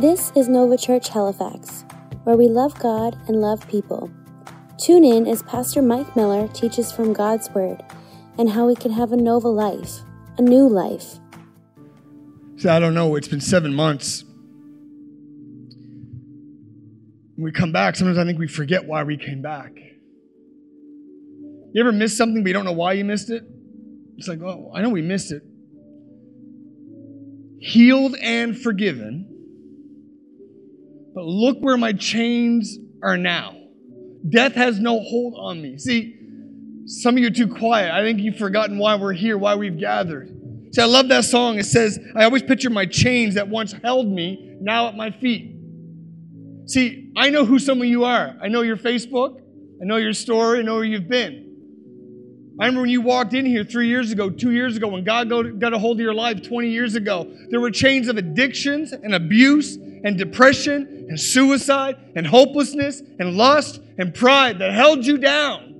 This is Nova Church Halifax, where we love God and love people. Tune in as Pastor Mike Miller teaches from God's Word and how we can have a Nova life, a new life. So I don't know, it's been seven months. When we come back, sometimes I think we forget why we came back. You ever miss something but you don't know why you missed it? It's like, oh, I know we missed it. Healed and forgiven. But look where my chains are now. Death has no hold on me. See, some of you are too quiet. I think you've forgotten why we're here, why we've gathered. See, I love that song. It says, I always picture my chains that once held me, now at my feet. See, I know who some of you are. I know your Facebook. I know your story. I know where you've been. I remember when you walked in here three years ago, two years ago, when God got a hold of your life 20 years ago, there were chains of addictions and abuse and depression and suicide and hopelessness and lust and pride that held you down.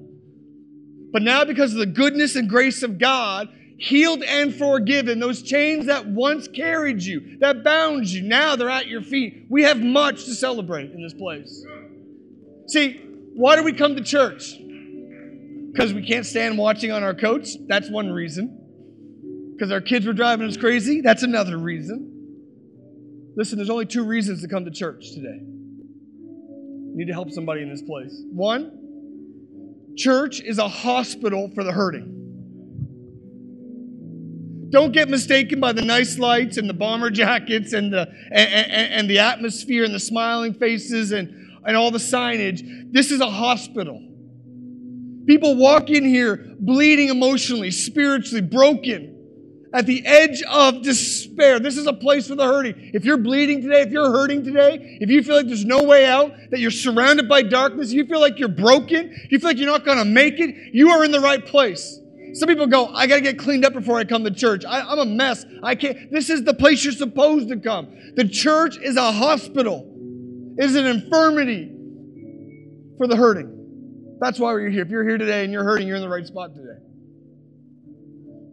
But now, because of the goodness and grace of God, healed and forgiven, those chains that once carried you, that bound you, now they're at your feet. We have much to celebrate in this place. See, why do we come to church? Because we can't stand watching on our coats? That's one reason. Because our kids were driving us crazy? That's another reason. Listen, there's only two reasons to come to church today. You need to help somebody in this place. One, church is a hospital for the hurting. Don't get mistaken by the nice lights and the bomber jackets and the, and, and, and the atmosphere and the smiling faces and, and all the signage. This is a hospital. People walk in here bleeding emotionally, spiritually, broken at the edge of despair. This is a place for the hurting. If you're bleeding today, if you're hurting today, if you feel like there's no way out, that you're surrounded by darkness, you feel like you're broken, you feel like you're not going to make it, you are in the right place. Some people go, I got to get cleaned up before I come to church. I, I'm a mess. I can't. This is the place you're supposed to come. The church is a hospital, it is an infirmity for the hurting. That's why we're here. If you're here today and you're hurting, you're in the right spot today.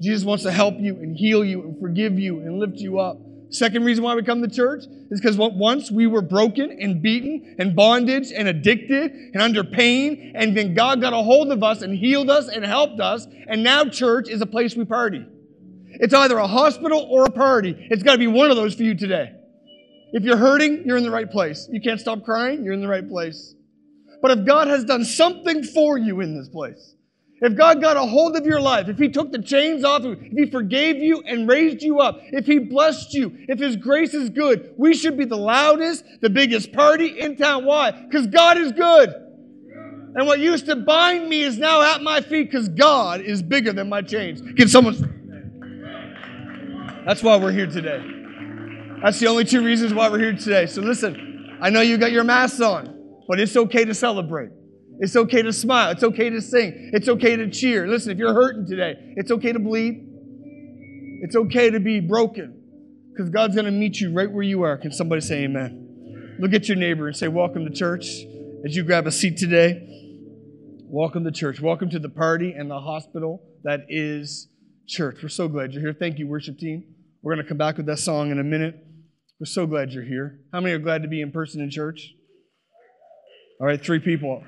Jesus wants to help you and heal you and forgive you and lift you up. Second reason why we come to church is because once we were broken and beaten and bondage and addicted and under pain, and then God got a hold of us and healed us and helped us, and now church is a place we party. It's either a hospital or a party. It's got to be one of those for you today. If you're hurting, you're in the right place. You can't stop crying, you're in the right place. But if God has done something for you in this place, if God got a hold of your life, if He took the chains off you, if He forgave you and raised you up, if He blessed you, if His grace is good, we should be the loudest, the biggest party in town. Why? Because God is good. And what used to bind me is now at my feet because God is bigger than my chains. Can someone That's why we're here today. That's the only two reasons why we're here today. So listen, I know you got your masks on, but it's okay to celebrate. It's okay to smile. It's okay to sing. It's okay to cheer. Listen, if you're hurting today, it's okay to bleed. It's okay to be broken because God's going to meet you right where you are. Can somebody say amen? Look at your neighbor and say, Welcome to church. As you grab a seat today, welcome to church. Welcome to the party and the hospital that is church. We're so glad you're here. Thank you, worship team. We're going to come back with that song in a minute. We're so glad you're here. How many are glad to be in person in church? All right, three people.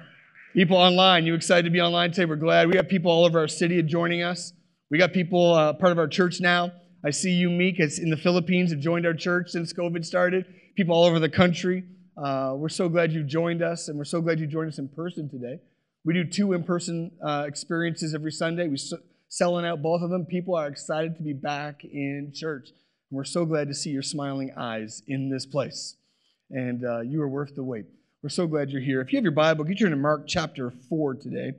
People online, you excited to be online today? We're glad. We have people all over our city joining us. We got people uh, part of our church now. I see you, Meek, it's in the Philippines, have joined our church since COVID started. People all over the country. Uh, we're so glad you joined us, and we're so glad you joined us in person today. We do two in-person uh, experiences every Sunday. We're so, selling out both of them. People are excited to be back in church. And we're so glad to see your smiling eyes in this place. And uh, you are worth the wait. We're so glad you're here. If you have your Bible, get you into Mark chapter 4 today.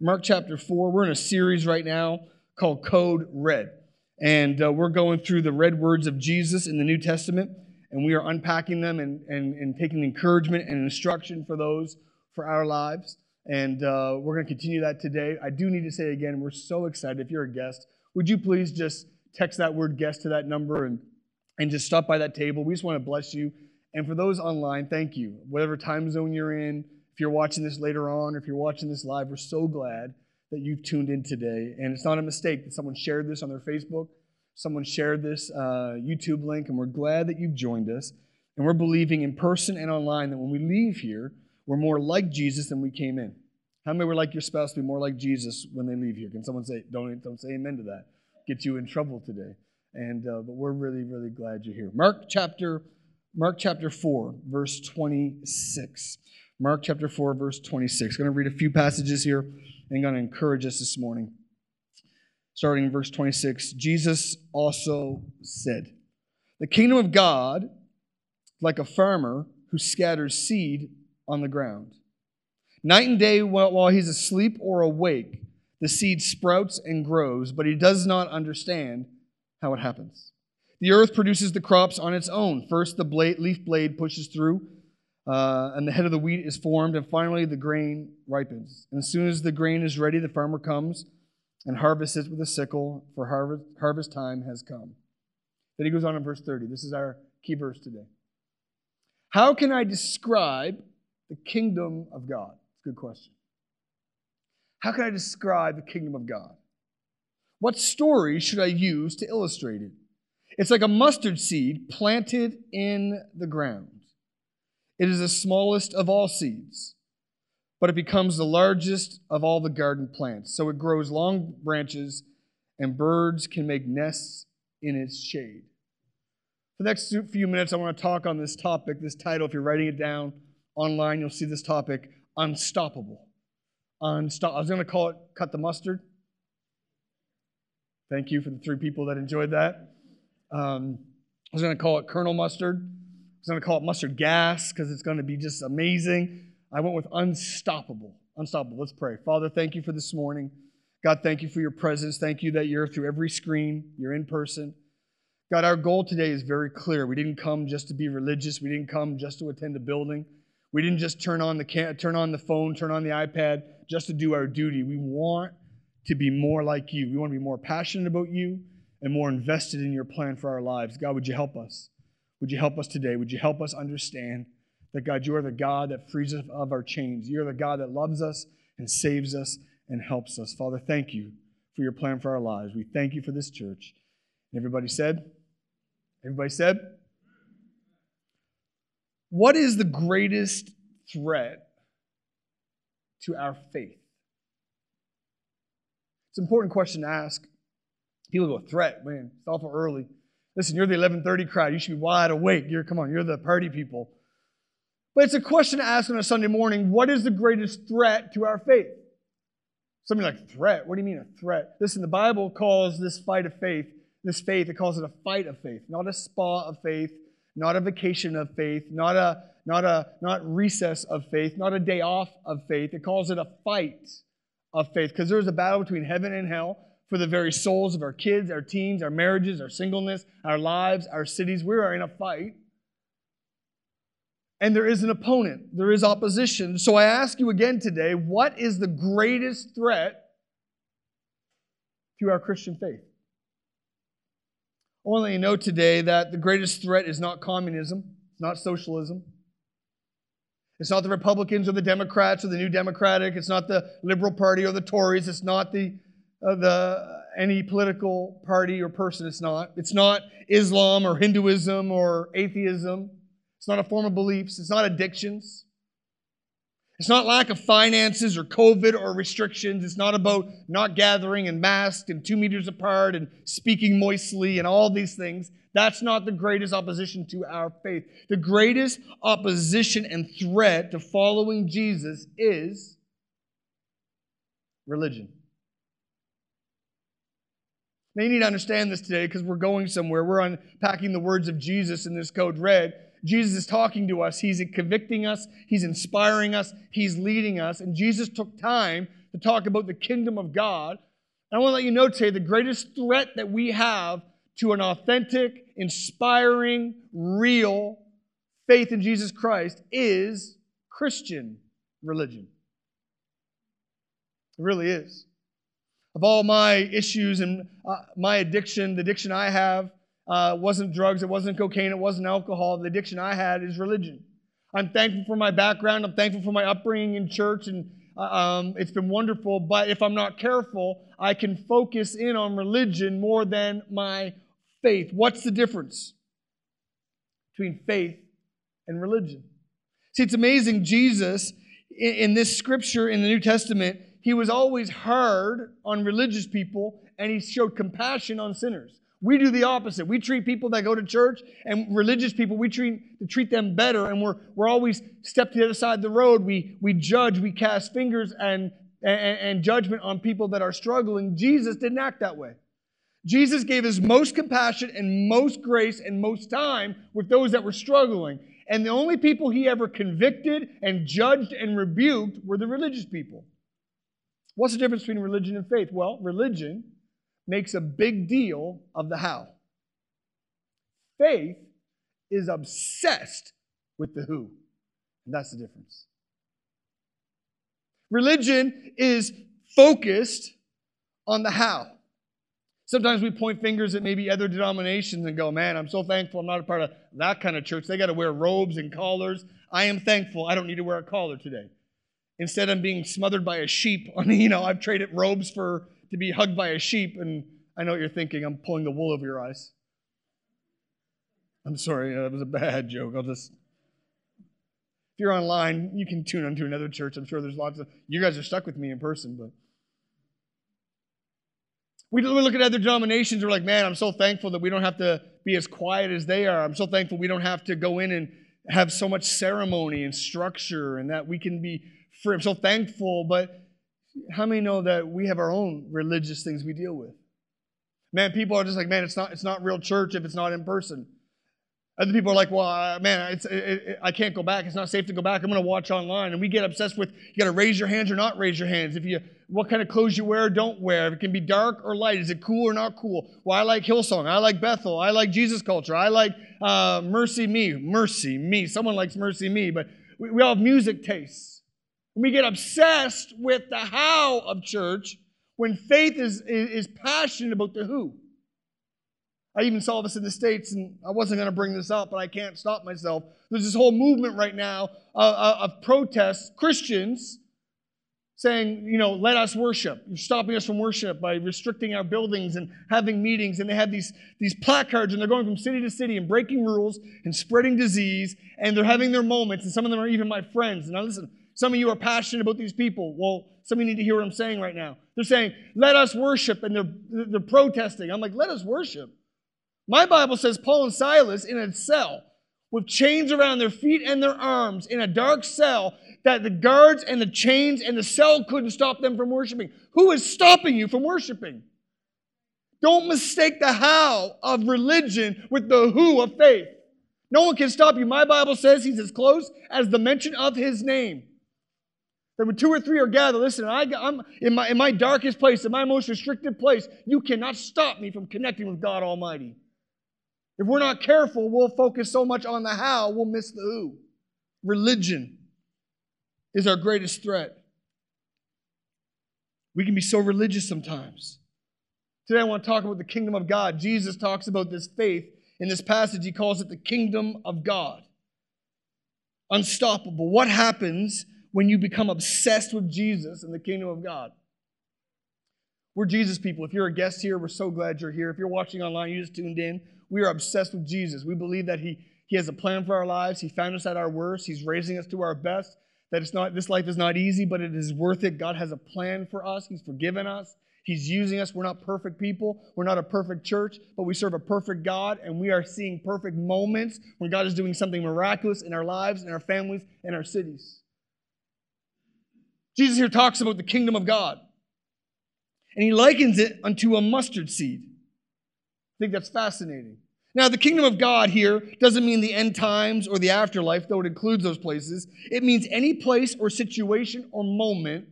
Mark chapter 4, we're in a series right now called Code Red. And uh, we're going through the red words of Jesus in the New Testament, and we are unpacking them and, and, and taking encouragement and instruction for those for our lives. And uh, we're going to continue that today. I do need to say again, we're so excited. If you're a guest, would you please just text that word guest to that number and, and just stop by that table? We just want to bless you and for those online, thank you. Whatever time zone you're in, if you're watching this later on or if you're watching this live, we're so glad that you've tuned in today. And it's not a mistake that someone shared this on their Facebook, someone shared this uh, YouTube link, and we're glad that you've joined us. And we're believing in person and online that when we leave here, we're more like Jesus than we came in. How many would like your spouse to be more like Jesus when they leave here? Can someone say, don't, don't say amen to that? Get you in trouble today. And uh, but we're really, really glad you're here. Mark chapter, Mark chapter 4, verse 26. Mark chapter 4, verse 26. I'm going to read a few passages here and going to encourage us this morning. Starting in verse 26, Jesus also said, The kingdom of God, like a farmer who scatters seed on the ground. Night and day, while he's asleep or awake, the seed sprouts and grows, but he does not understand how it happens. The earth produces the crops on its own. First, the blade, leaf blade pushes through, uh, and the head of the wheat is formed, and finally, the grain ripens. And as soon as the grain is ready, the farmer comes and harvests it with a sickle, for harvest, harvest time has come. Then he goes on in verse 30. This is our key verse today. How can I describe the kingdom of God? It's a good question. How can I describe the kingdom of God? What story should I use to illustrate it? It's like a mustard seed planted in the ground. It is the smallest of all seeds, but it becomes the largest of all the garden plants. So it grows long branches, and birds can make nests in its shade. For the next few minutes, I want to talk on this topic, this title. If you're writing it down online, you'll see this topic Unstoppable. Unstop- I was going to call it Cut the Mustard. Thank you for the three people that enjoyed that. Um, I was going to call it Colonel Mustard. I was going to call it Mustard Gas because it's going to be just amazing. I went with Unstoppable. Unstoppable. Let's pray. Father, thank you for this morning. God, thank you for your presence. Thank you that you're through every screen, you're in person. God, our goal today is very clear. We didn't come just to be religious. We didn't come just to attend a building. We didn't just turn on the turn on the phone, turn on the iPad just to do our duty. We want to be more like you. We want to be more passionate about you and more invested in your plan for our lives. God, would you help us? Would you help us today? Would you help us understand that, God, you are the God that frees us of our chains? You're the God that loves us and saves us and helps us. Father, thank you for your plan for our lives. We thank you for this church. Everybody said? Everybody said? What is the greatest threat to our faith? It's an important question to ask. People go, threat, man, it's awful early. Listen, you're the 1130 crowd. You should be wide awake. You're, come on, you're the party people. But it's a question to ask on a Sunday morning. What is the greatest threat to our faith? Something like threat. What do you mean a threat? Listen, the Bible calls this fight of faith, this faith, it calls it a fight of faith, not a spa of faith, not a vacation of faith, not a not a not recess of faith, not a day off of faith. It calls it a fight of faith because there's a battle between heaven and hell for the very souls of our kids, our teens, our marriages, our singleness, our lives, our cities. We are in a fight. And there is an opponent, there is opposition. So I ask you again today what is the greatest threat to our Christian faith? I want to let you know today that the greatest threat is not communism, it's not socialism, it's not the Republicans or the Democrats or the New Democratic. It's not the Liberal Party or the Tories. It's not the, Uh, the any political party or person. It's not. It's not Islam or Hinduism or atheism. It's not a form of beliefs. It's not addictions. It's not lack of finances or COVID or restrictions. It's not about not gathering and masked and two meters apart and speaking moistly and all these things. That's not the greatest opposition to our faith. The greatest opposition and threat to following Jesus is religion. You need to understand this today because we're going somewhere. We're unpacking the words of Jesus in this code red. Jesus is talking to us. He's convicting us. He's inspiring us. He's leading us. And Jesus took time to talk about the kingdom of God. And I want to let you know today the greatest threat that we have to an authentic, inspiring, real faith in Jesus Christ is Christian religion. It really is. Of all my issues and uh, my addiction, the addiction I have uh, wasn't drugs, it wasn't cocaine, it wasn't alcohol. The addiction I had is religion. I'm thankful for my background. I'm thankful for my upbringing in church, and uh, um, it's been wonderful. But if I'm not careful, I can focus in on religion more than my faith. What's the difference between faith and religion. See, it's amazing. Jesus, in this scripture in the New Testament, he was always hard on religious people and he showed compassion on sinners. We do the opposite. We treat people that go to church and religious people, we treat, treat them better, and we're, we're always step to the other side of the road. We, we judge, we cast fingers and, and, and judgment on people that are struggling. Jesus didn't act that way. Jesus gave his most compassion and most grace and most time with those that were struggling. And the only people he ever convicted and judged and rebuked were the religious people. What's the difference between religion and faith? Well, religion makes a big deal of the how. Faith is obsessed with the who. And that's the difference. Religion is focused on the how. Sometimes we point fingers at maybe other denominations and go, man, I'm so thankful I'm not a part of that kind of church. They got to wear robes and collars. I am thankful I don't need to wear a collar today. Instead, I'm being smothered by a sheep. Mean, you know, I've traded robes for to be hugged by a sheep, and I know what you're thinking. I'm pulling the wool over your eyes. I'm sorry, uh, that was a bad joke. I'll just. If you're online, you can tune into another church. I'm sure there's lots of. You guys are stuck with me in person, but. We look at other denominations, we're like, man, I'm so thankful that we don't have to be as quiet as they are. I'm so thankful we don't have to go in and have so much ceremony and structure and that we can be free. I'm so thankful, but how many know that we have our own religious things we deal with? Man, people are just like, man, it's not, it's not real church if it's not in person. Other people are like, well, uh, man, it, it, I can't go back. It's not safe to go back. I'm going to watch online. And we get obsessed with you got to raise your hands or not raise your hands. If you, what kind of clothes you wear or don't wear. If it can be dark or light. Is it cool or not cool? Well, I like Hillsong. I like Bethel. I like Jesus culture. I like uh, MercyMe. Mercy Me. Someone likes MercyMe, but we, we all have music tastes. And we get obsessed with the how of church when faith is, is, is passionate about the who. I even saw this in the States, and I wasn't going to bring this up, but I can't stop myself. There's this whole movement right now uh, uh, of protests, Christians saying, you know, let us worship. You're stopping us from worship by restricting our buildings and having meetings. And they have these, these placards, and they're going from city to city and breaking rules and spreading disease, and they're having their moments, and some of them are even my friends. Now listen, some of you are passionate about these people. Well, some of you need to hear what I'm saying right now. They're saying, let us worship, and they're, they're protesting. I'm like, let us worship. My Bible says Paul and Silas in a cell with chains around their feet and their arms in a dark cell that the guards and the chains and the cell couldn't stop them from worshiping. Who is stopping you from worshiping? Don't mistake the how of religion with the who of faith. No one can stop you. My Bible says he's as close as the mention of his name. That when two or three are gathered, listen, I, am in my, in my darkest place, in my most restricted place, you cannot stop me from connecting with God Almighty. If we're not careful, we'll focus so much on the how, we'll miss the who. Religion is our greatest threat. We can be so religious sometimes. Today, I want to talk about the kingdom of God. Jesus talks about this faith. In this passage, he calls it the kingdom of God. Unstoppable. What happens when you become obsessed with Jesus and the kingdom of God? We're Jesus people. If you're a guest here, we're so glad you're here. If you're watching online, you just tuned in. We are obsessed with Jesus. We believe that He, he has a plan for our lives. He found us at our worst. He's raising us to our best. That it's not this life is not easy, but it is worth it. God has a plan for us. He's forgiven us. He's using us. We're not perfect people. We're not a perfect church, but we serve a perfect God, and we are seeing perfect moments when God is doing something miraculous in our lives, in our families, in our cities. Jesus here talks about the kingdom of God, and he likens it unto a mustard seed. I think that's fascinating. Now, the kingdom of God here doesn't mean the end times or the afterlife, though it includes those places. It means any place or situation or moment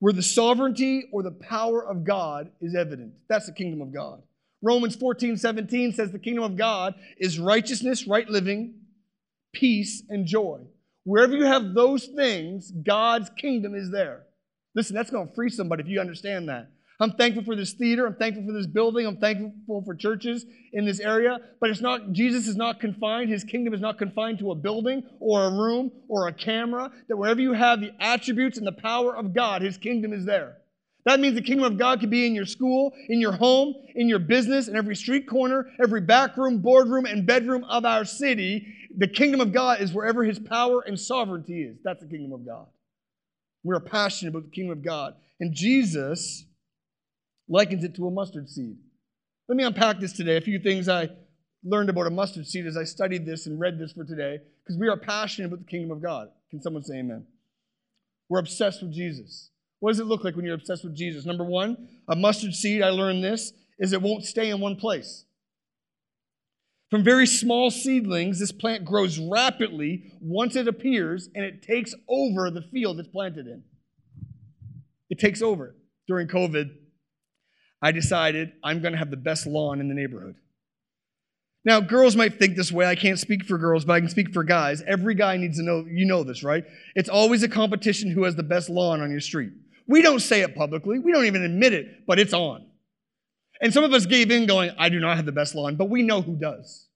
where the sovereignty or the power of God is evident. That's the kingdom of God. Romans 14, 17 says the kingdom of God is righteousness, right living, peace, and joy. Wherever you have those things, God's kingdom is there. Listen, that's going to free somebody if you understand that. I'm thankful for this theater. I'm thankful for this building. I'm thankful for churches in this area. But it's not, Jesus is not confined. His kingdom is not confined to a building or a room or a camera. That wherever you have the attributes and the power of God, his kingdom is there. That means the kingdom of God could be in your school, in your home, in your business, in every street corner, every back room, boardroom, and bedroom of our city. The kingdom of God is wherever his power and sovereignty is. That's the kingdom of God. We're passionate about the kingdom of God. And Jesus likens it to a mustard seed. Let me unpack this today. A few things I learned about a mustard seed as I studied this and read this for today, because we are passionate about the kingdom of God. Can someone say amen? We're obsessed with Jesus. What does it look like when you're obsessed with Jesus? Number one, a mustard seed, I learned this, is it won't stay in one place. From very small seedlings, this plant grows rapidly once it appears and it takes over the field it's planted in. It takes over. During COVID, I decided I'm going to have the best lawn in the neighborhood. Now, girls might think this way. I can't speak for girls, but I can speak for guys. Every guy needs to know, you know this, right? It's always a competition who has the best lawn on your street. We don't say it publicly, we don't even admit it, but it's on. And some of us gave in going, I do not have the best lawn, but we know who does.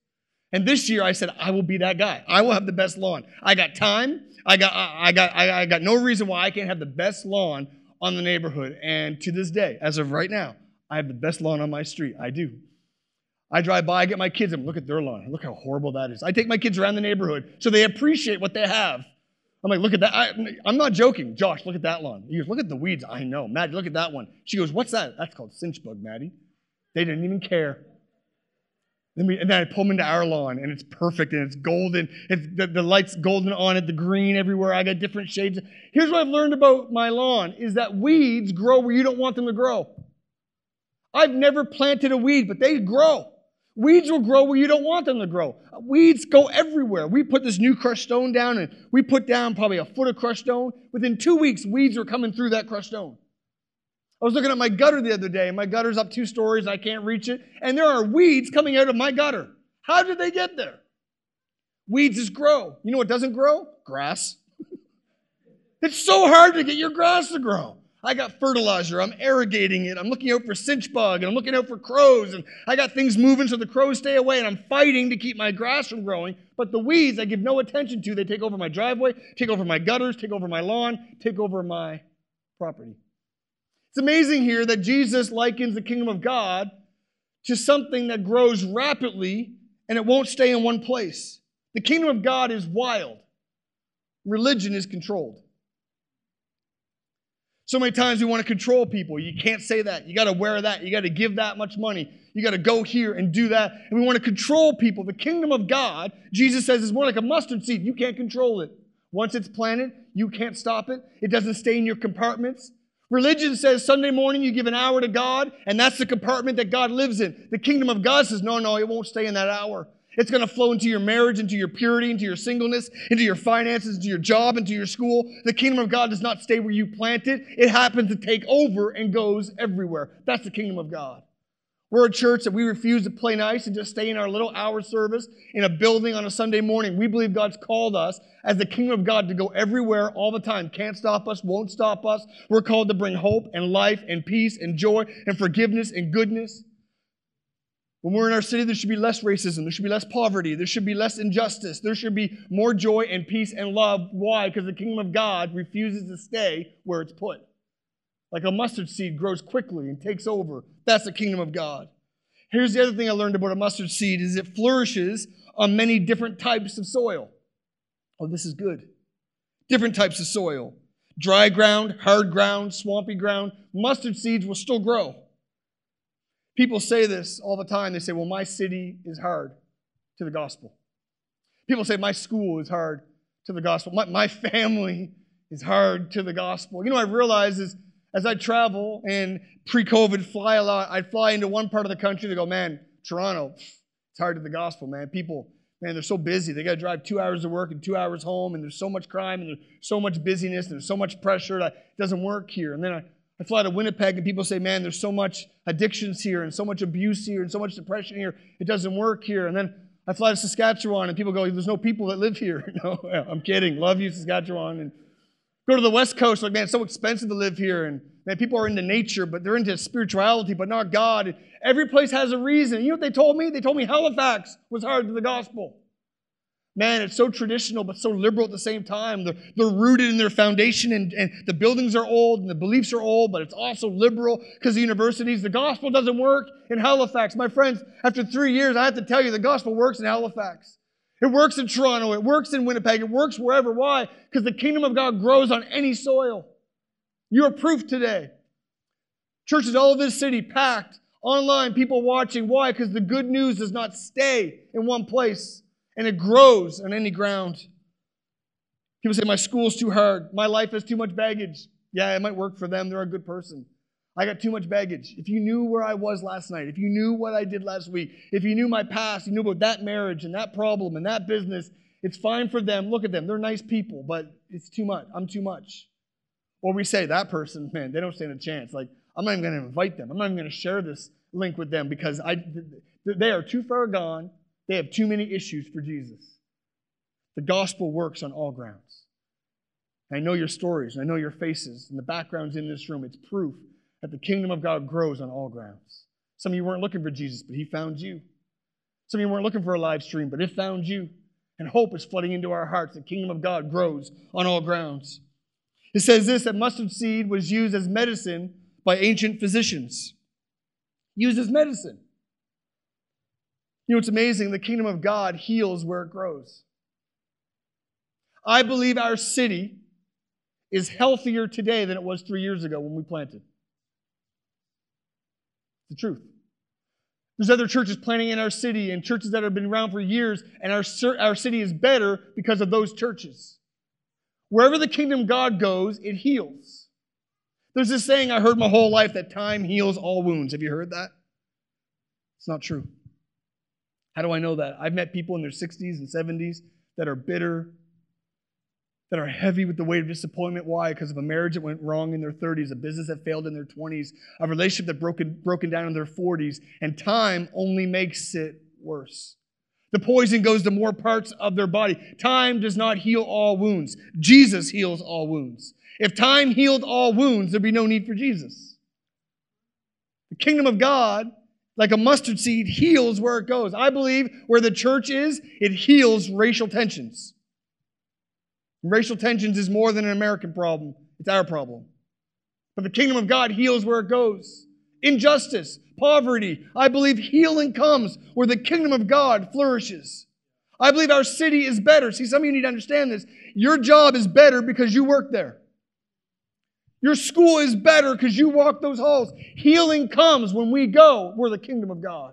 And this year I said, I will be that guy. I will have the best lawn. I got time. I got, I got, I got no reason why I can't have the best lawn on the neighborhood. And to this day, as of right now, I have the best lawn on my street. I do. I drive by, I get my kids, and look at their lawn. Look how horrible that is. I take my kids around the neighborhood so they appreciate what they have. I'm like, look at that. I, am not joking. Josh, look at that lawn. He goes, look at the weeds. I know. Maddie, look at that one. She goes, what's that? That's called cinch bug, Maddie. They didn't even care. Then we, and then I pull them into our lawn, and it's perfect, and it's golden. It's, the, the light's golden on it, the green everywhere. I got different shades. Here's what I've learned about my lawn is that weeds grow where you don't want them to grow. I've never planted a weed, but they grow. Weeds will grow where you don't want them to grow. Weeds go everywhere. We put this new crushed stone down and we put down probably a foot of crushed stone. Within two weeks, weeds were coming through that crushed stone. I was looking at my gutter the other day, and my gutter's up two stories. I can't reach it. And there are weeds coming out of my gutter. How did they get there? Weeds just grow. You know what doesn't grow? Grass. it's so hard to get your grass to grow. I got fertilizer. I'm irrigating it. I'm looking out for cinch bug and I'm looking out for crows. And I got things moving so the crows stay away. And I'm fighting to keep my grass from growing. But the weeds I give no attention to. They take over my driveway, take over my gutters, take over my lawn, take over my property. It's amazing here that Jesus likens the kingdom of God to something that grows rapidly and it won't stay in one place. The kingdom of God is wild, religion is controlled. So many times we want to control people. You can't say that. You got to wear that. You got to give that much money. You got to go here and do that. And we want to control people. The kingdom of God, Jesus says, is more like a mustard seed. You can't control it. Once it's planted, you can't stop it. It doesn't stay in your compartments. Religion says Sunday morning you give an hour to God, and that's the compartment that God lives in. The kingdom of God says, no, no, it won't stay in that hour. It's going to flow into your marriage, into your purity, into your singleness, into your finances, into your job, into your school. The kingdom of God does not stay where you plant it. It happens to take over and goes everywhere. That's the kingdom of God. We're a church that we refuse to play nice and just stay in our little hour service in a building on a Sunday morning. We believe God's called us as the kingdom of God to go everywhere all the time. Can't stop us, won't stop us. We're called to bring hope and life and peace and joy and forgiveness and goodness. When we're in our city, there should be less racism. There should be less poverty. There should be less injustice. There should be more joy and peace and love. Why? Because the kingdom of God refuses to stay where it's put. Like a mustard seed grows quickly and takes over. That's the kingdom of God. Here's the other thing I learned about a mustard seed is it flourishes on many different types of soil. Oh, this is good. Different types of soil. Dry ground, hard ground, swampy ground. Mustard seeds will still grow. People say this all the time. They say, well, my city is hard to the gospel. People say, my school is hard to the gospel. My, my family is hard to the gospel. You know, I realize is as I travel and pre-COVID fly a lot, I'd fly into one part of the country to go, man, Toronto, it's hard to the gospel, man. People, man, they're so busy. They got to drive two hours to work and two hours home, and there's so much crime and there's so much busyness and there's so much pressure that it doesn't work here. And then I I fly to Winnipeg and people say, man, there's so much addictions here and so much abuse here and so much depression here. It doesn't work here. And then I fly to Saskatchewan and people go, there's no people that live here. no, I'm kidding. Love you, Saskatchewan. And go to the West Coast, like, man, it's so expensive to live here. And man, people are into nature, but they're into spirituality, but not God. Every place has a reason. You know what they told me? They told me Halifax was hard to the gospel. Man, it's so traditional, but so liberal at the same time. They're, they're rooted in their foundation, and, and the buildings are old, and the beliefs are old, but it's also liberal because the universities. The gospel doesn't work in Halifax. My friends, after three years, I have to tell you the gospel works in Halifax. It works in Toronto. It works in Winnipeg. It works wherever. Why? Because the kingdom of God grows on any soil. You're proof today. Churches all over this city packed, online, people watching. Why? Because the good news does not stay in one place and it grows on any ground. People say, My school's too hard. My life has too much baggage. Yeah, it might work for them. They're a good person. I got too much baggage. If you knew where I was last night, if you knew what I did last week, if you knew my past, you knew about that marriage and that problem and that business, it's fine for them. Look at them. They're nice people, but it's too much. I'm too much. Or we say, that person, man, they don't stand a chance. Like, I'm not even going to invite them. I'm not even going to share this link with them because I, they are too far gone. They have too many issues for Jesus. The gospel works on all grounds. I know your stories, I know your faces, and the backgrounds in this room. It's proof that the kingdom of God grows on all grounds. Some of you weren't looking for Jesus, but he found you. Some of you weren't looking for a live stream, but it found you. And hope is flooding into our hearts. The kingdom of God grows on all grounds. It says this that mustard seed was used as medicine by ancient physicians. Used as medicine. You know, it's amazing. The kingdom of God heals where it grows. I believe our city is healthier today than it was three years ago when we planted. It's the truth. There's other churches planting in our city and churches that have been around for years, and our, our city is better because of those churches. Wherever the kingdom of God goes, it heals. There's this saying I heard my whole life that time heals all wounds. Have you heard that? It's not true. How do I know that? I've met people in their 60s and 70s that are bitter, that are heavy with the weight of disappointment. Why? Because of a marriage that went wrong in their 30s, a business that failed in their 20s, a relationship that broken, broken down in their 40s, and time only makes it worse. The poison goes to more parts of their body. Time does not heal all wounds. Jesus heals all wounds. If time healed all wounds, there'd be no need for Jesus. The kingdom of God like a mustard seed, heals where it goes. I believe where the church is, it heals racial tensions. Racial tensions is more than an American problem, it's our problem. But the kingdom of God heals where it goes. Injustice, poverty, I believe healing comes where the kingdom of God flourishes. I believe our city is better. See, some of you need to understand this. Your job is better because you work there. Your school is better because you walk those halls. Healing comes when we go. We're the kingdom of God.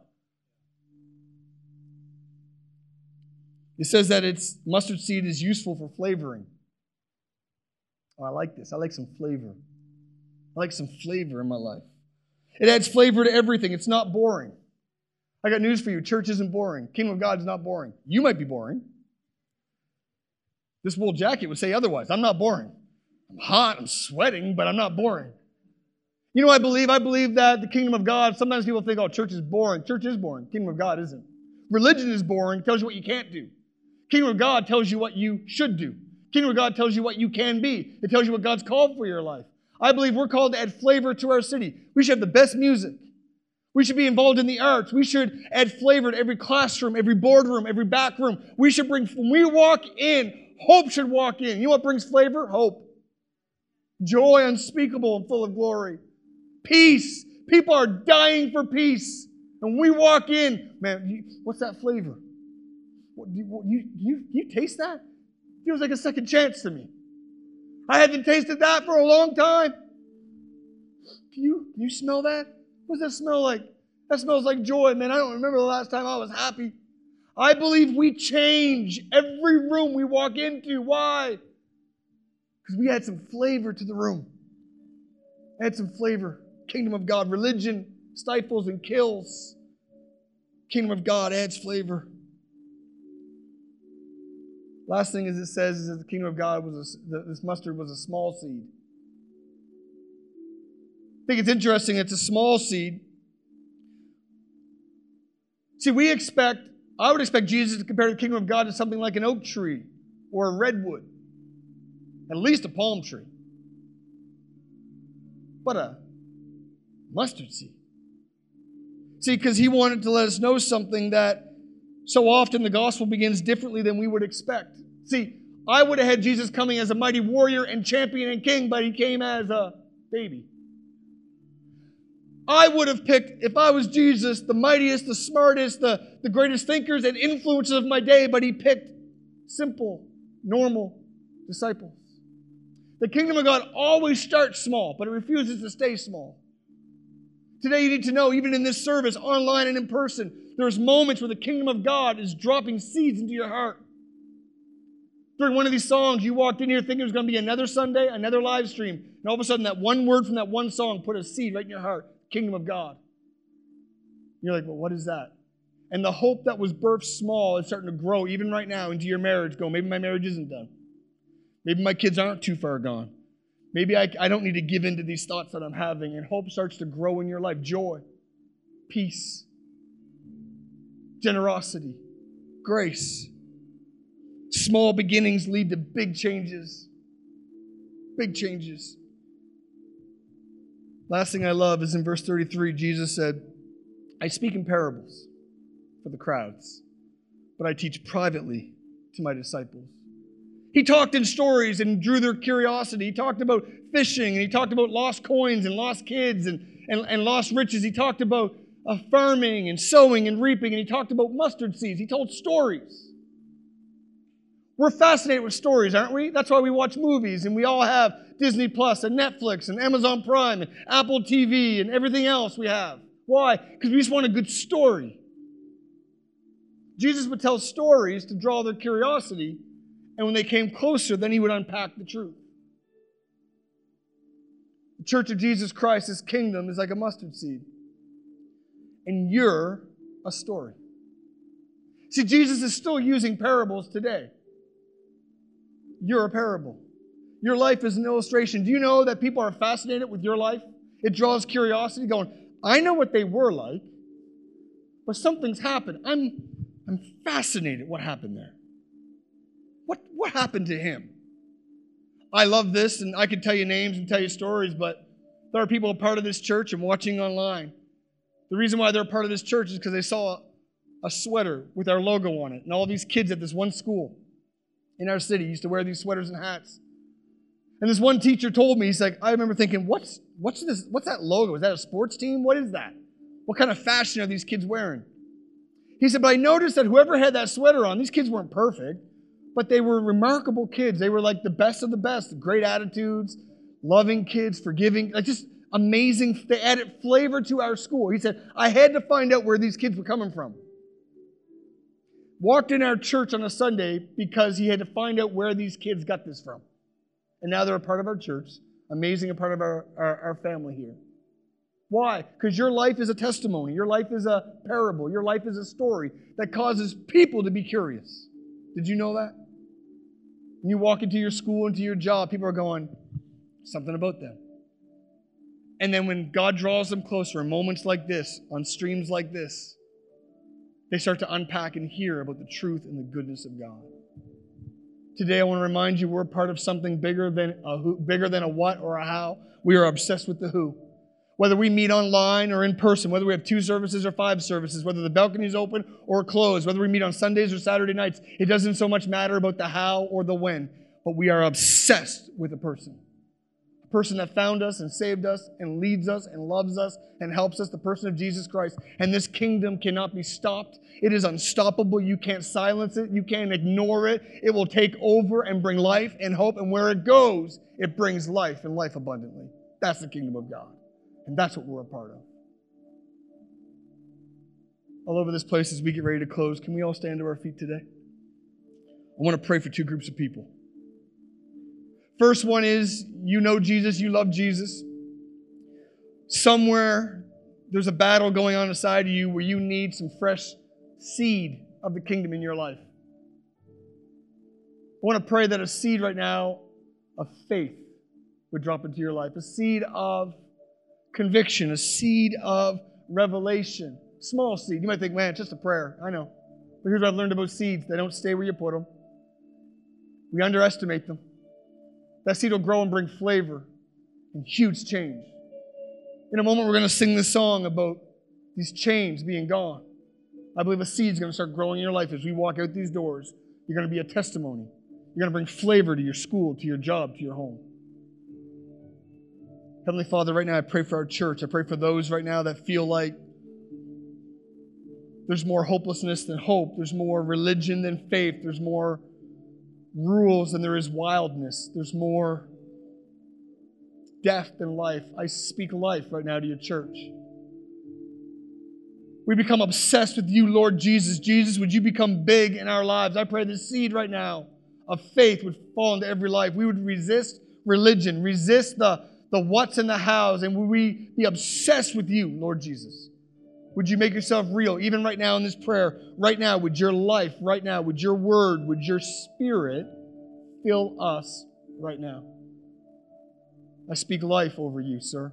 It says that its mustard seed is useful for flavoring. Oh, I like this. I like some flavor. I like some flavor in my life. It adds flavor to everything. It's not boring. I got news for you. Church isn't boring. Kingdom of God is not boring. You might be boring. This wool jacket would say otherwise. I'm not boring. I'm hot, I'm sweating, but I'm not boring. You know I believe? I believe that the kingdom of God, sometimes people think, oh, church is boring. Church is boring. Kingdom of God isn't. Religion is boring, tells you what you can't do. Kingdom of God tells you what you should do. Kingdom of God tells you what you can be. It tells you what God's called for your life. I believe we're called to add flavor to our city. We should have the best music. We should be involved in the arts. We should add flavor to every classroom, every boardroom, every back room. We should bring, when we walk in, hope should walk in. You know what brings flavor? Hope joy unspeakable and full of glory. Peace. People are dying for peace. And we walk in, man, what's that flavor? What, do you, you, you, you taste that? Feels like a second chance to me. I haven't tasted that for a long time. Do you, you smell that? What does that smell like? That smells like joy, man. I don't remember the last time I was happy. I believe we change every room we walk into. Why? Because we add some flavor to the room. Add some flavor. Kingdom of God. Religion stifles and kills. Kingdom of God adds flavor. Last thing is it says is that the kingdom of God was a, this mustard was a small seed. I think it's interesting. It's a small seed. See, we expect, I would expect Jesus to compare the kingdom of God to something like an oak tree or a redwood at least a palm tree, but a mustard seed. See, because he wanted to let us know something that So often the gospel begins differently than we would expect. See, I would have had Jesus coming as a mighty warrior and champion and king, but he came as a baby. I would have picked, if I was Jesus, the mightiest, the smartest, the, the greatest thinkers and influencers of my day, but he picked simple, normal disciples. The kingdom of God always starts small, but it refuses to stay small. Today, you need to know, even in this service, online and in person, there's moments where the kingdom of God is dropping seeds into your heart. During one of these songs, you walked in here thinking it was going to be another Sunday, another live stream, and all of a sudden, that one word from that one song put a seed right in your heart kingdom of God. You're like, well, what is that? And the hope that was birthed small is starting to grow even right now into your marriage. Go, maybe my marriage isn't done. Maybe my kids aren't too far gone. Maybe I, I don't need to give in to these thoughts that I'm having. And hope starts to grow in your life joy, peace, generosity, grace. Small beginnings lead to big changes. Big changes. Last thing I love is in verse 33, Jesus said, I speak in parables for the crowds, but I teach privately to my disciples. He talked in stories and drew their curiosity. He talked about fishing and he talked about lost coins and lost kids and, and, and lost riches. He talked about uh, farming and sowing and reaping and he talked about mustard seeds. He told stories. We're fascinated with stories, aren't we? That's why we watch movies and we all have Disney Plus and Netflix and Amazon Prime and Apple TV and everything else we have. Why? Because we just want a good story. Jesus would tell stories to draw their curiosity, and when they came closer, then he would unpack the truth. The Church of Jesus Christ's kingdom, is like a mustard seed. And you're a story. See, Jesus is still using parables today. You're a parable. Your life is an illustration. Do you know that people are fascinated with your life? It draws curiosity, going, I know what they were like, but something's happened. I'm, I'm fascinated what happened there. What, happened to him? I love this, and I could tell you names and tell you stories, but there are people a part of this church and watching online. The reason why they're a part of this church is because they saw a, a sweater with our logo on it, and all these kids at this one school in our city used to wear these sweaters and hats. And this one teacher told me, he's like, I remember thinking, what's what's this? What's that logo? Is that a sports team? What is that? What kind of fashion are these kids wearing? He said, but I noticed that whoever had that sweater on, these kids weren't perfect, but they were remarkable kids. They were like the best of the best, great attitudes, loving kids, forgiving, like just amazing. They added flavor to our school. He said, I had to find out where these kids were coming from. Walked in our church on a Sunday because he had to find out where these kids got this from and now they're a part of our church, amazing, a part of our, our, our family here. Why? Because your life is a testimony. Your life is a parable. Your life is a story that causes people to be curious. Did you know that? You walk into your school, into your job, people are going, something about them. And then when God draws them closer in moments like this, on streams like this, they start to unpack and hear about the truth and the goodness of God. Today, I want to remind you we're part of something bigger than a who, bigger than a what or a how. We are obsessed with the who. Whether we meet online or in person, whether we have two services or five services, whether the balcony is open or closed, whether we meet on Sundays or Saturday nights, it doesn't so much matter about the how or the when, but we are obsessed with a person The person that found us and saved us and leads us and loves us and helps us, the person of Jesus Christ. And this kingdom cannot be stopped. It is unstoppable. You can't silence it. You can't ignore it. It will take over and bring life and hope. And where it goes, it brings life and life abundantly. That's the kingdom of God. And that's what we're a part of. All over this place as we get ready to close, can we all stand to our feet today? I want to pray for two groups of people. First one is you know Jesus, you love Jesus. Somewhere there's a battle going on inside of you where you need some fresh seed of the kingdom in your life. I want to pray that a seed right now of faith would drop into your life, a seed of conviction, a seed of revelation. Small seed. You might think, man, it's just a prayer. I know. But here's what I've learned about seeds they don't stay where you put them, we underestimate them. That seed will grow and bring flavor and huge change. In a moment, we're going to sing this song about these chains being gone. I believe a seed's going to start growing in your life as we walk out these doors. You're going to be a testimony. You're going to bring flavor to your school, to your job, to your home. Heavenly Father, right now I pray for our church. I pray for those right now that feel like there's more hopelessness than hope. There's more religion than faith. There's more rules than there is wildness. There's more death than life. I speak life right now to your church. We become obsessed with you, Lord Jesus. Jesus, would you become big in our lives? I pray the seed right now of faith would fall into every life. We would resist religion, resist the, the what's in the house, and would we be obsessed with you, Lord Jesus? Would you make yourself real, even right now in this prayer? Right now, would your life, right now, would your word, would your spirit fill us right now? I speak life over you, sir.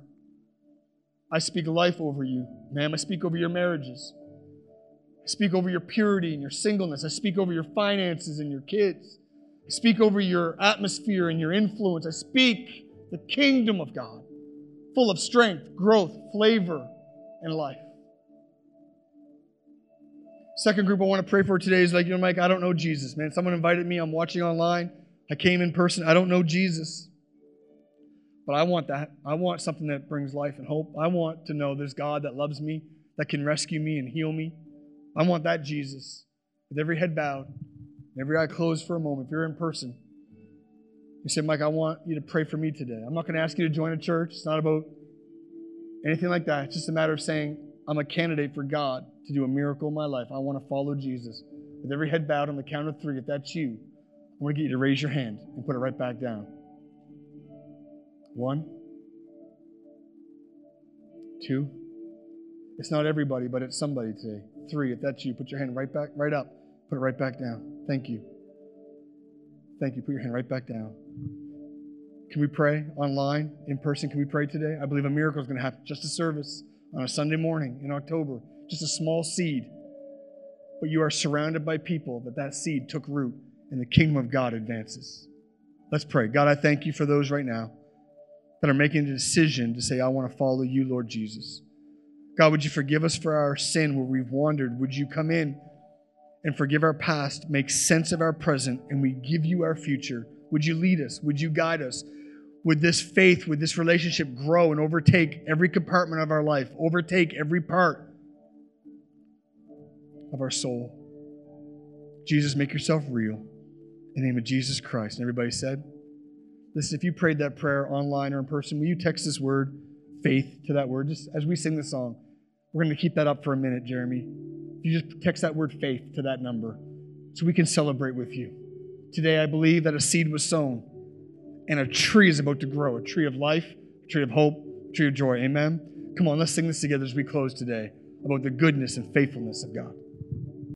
I speak life over you, ma'am. I speak over your marriages. I speak over your purity and your singleness. I speak over your finances and your kids. I speak over your atmosphere and your influence. I speak the kingdom of God, full of strength, growth, flavor, and life. Second group I want to pray for today is like, you know, Mike, I don't know Jesus, man. Someone invited me. I'm watching online. I came in person. I don't know Jesus. But I want that. I want something that brings life and hope. I want to know there's God that loves me, that can rescue me and heal me. I want that Jesus. With every head bowed, every eye closed for a moment. If you're in person, you say, Mike, I want you to pray for me today. I'm not going to ask you to join a church. It's not about anything like that. It's just a matter of saying, I'm a candidate for God to do a miracle in my life. I want to follow Jesus. With every head bowed on the count of three, if that's you, I want to get you to raise your hand and put it right back down. One, two. It's not everybody, but it's somebody today. Three, if that's you, put your hand right back, right up. Put it right back down. Thank you. Thank you. Put your hand right back down. Can we pray online, in person? Can we pray today? I believe a miracle is going to happen. Just a service on a Sunday morning in October, just a small seed. But you are surrounded by people that that seed took root and the kingdom of God advances. Let's pray. God, I thank you for those right now that are making a decision to say, I want to follow you, Lord Jesus. God, would you forgive us for our sin where we've wandered? Would you come in and forgive our past, make sense of our present, and we give you our future? Would you lead us? Would you guide us? would this faith, would this relationship grow and overtake every compartment of our life, overtake every part of our soul. Jesus, make yourself real. In the name of Jesus Christ. And everybody said, Listen, if you prayed that prayer online or in person, will you text this word, faith, to that word? Just as we sing the song, we're going to keep that up for a minute, Jeremy. You just text that word faith to that number so we can celebrate with you. Today, I believe that a seed was sown and a tree is about to grow a tree of life, a tree of hope, a tree of joy. Amen? Come on, let's sing this together as we close today about the goodness and faithfulness of God.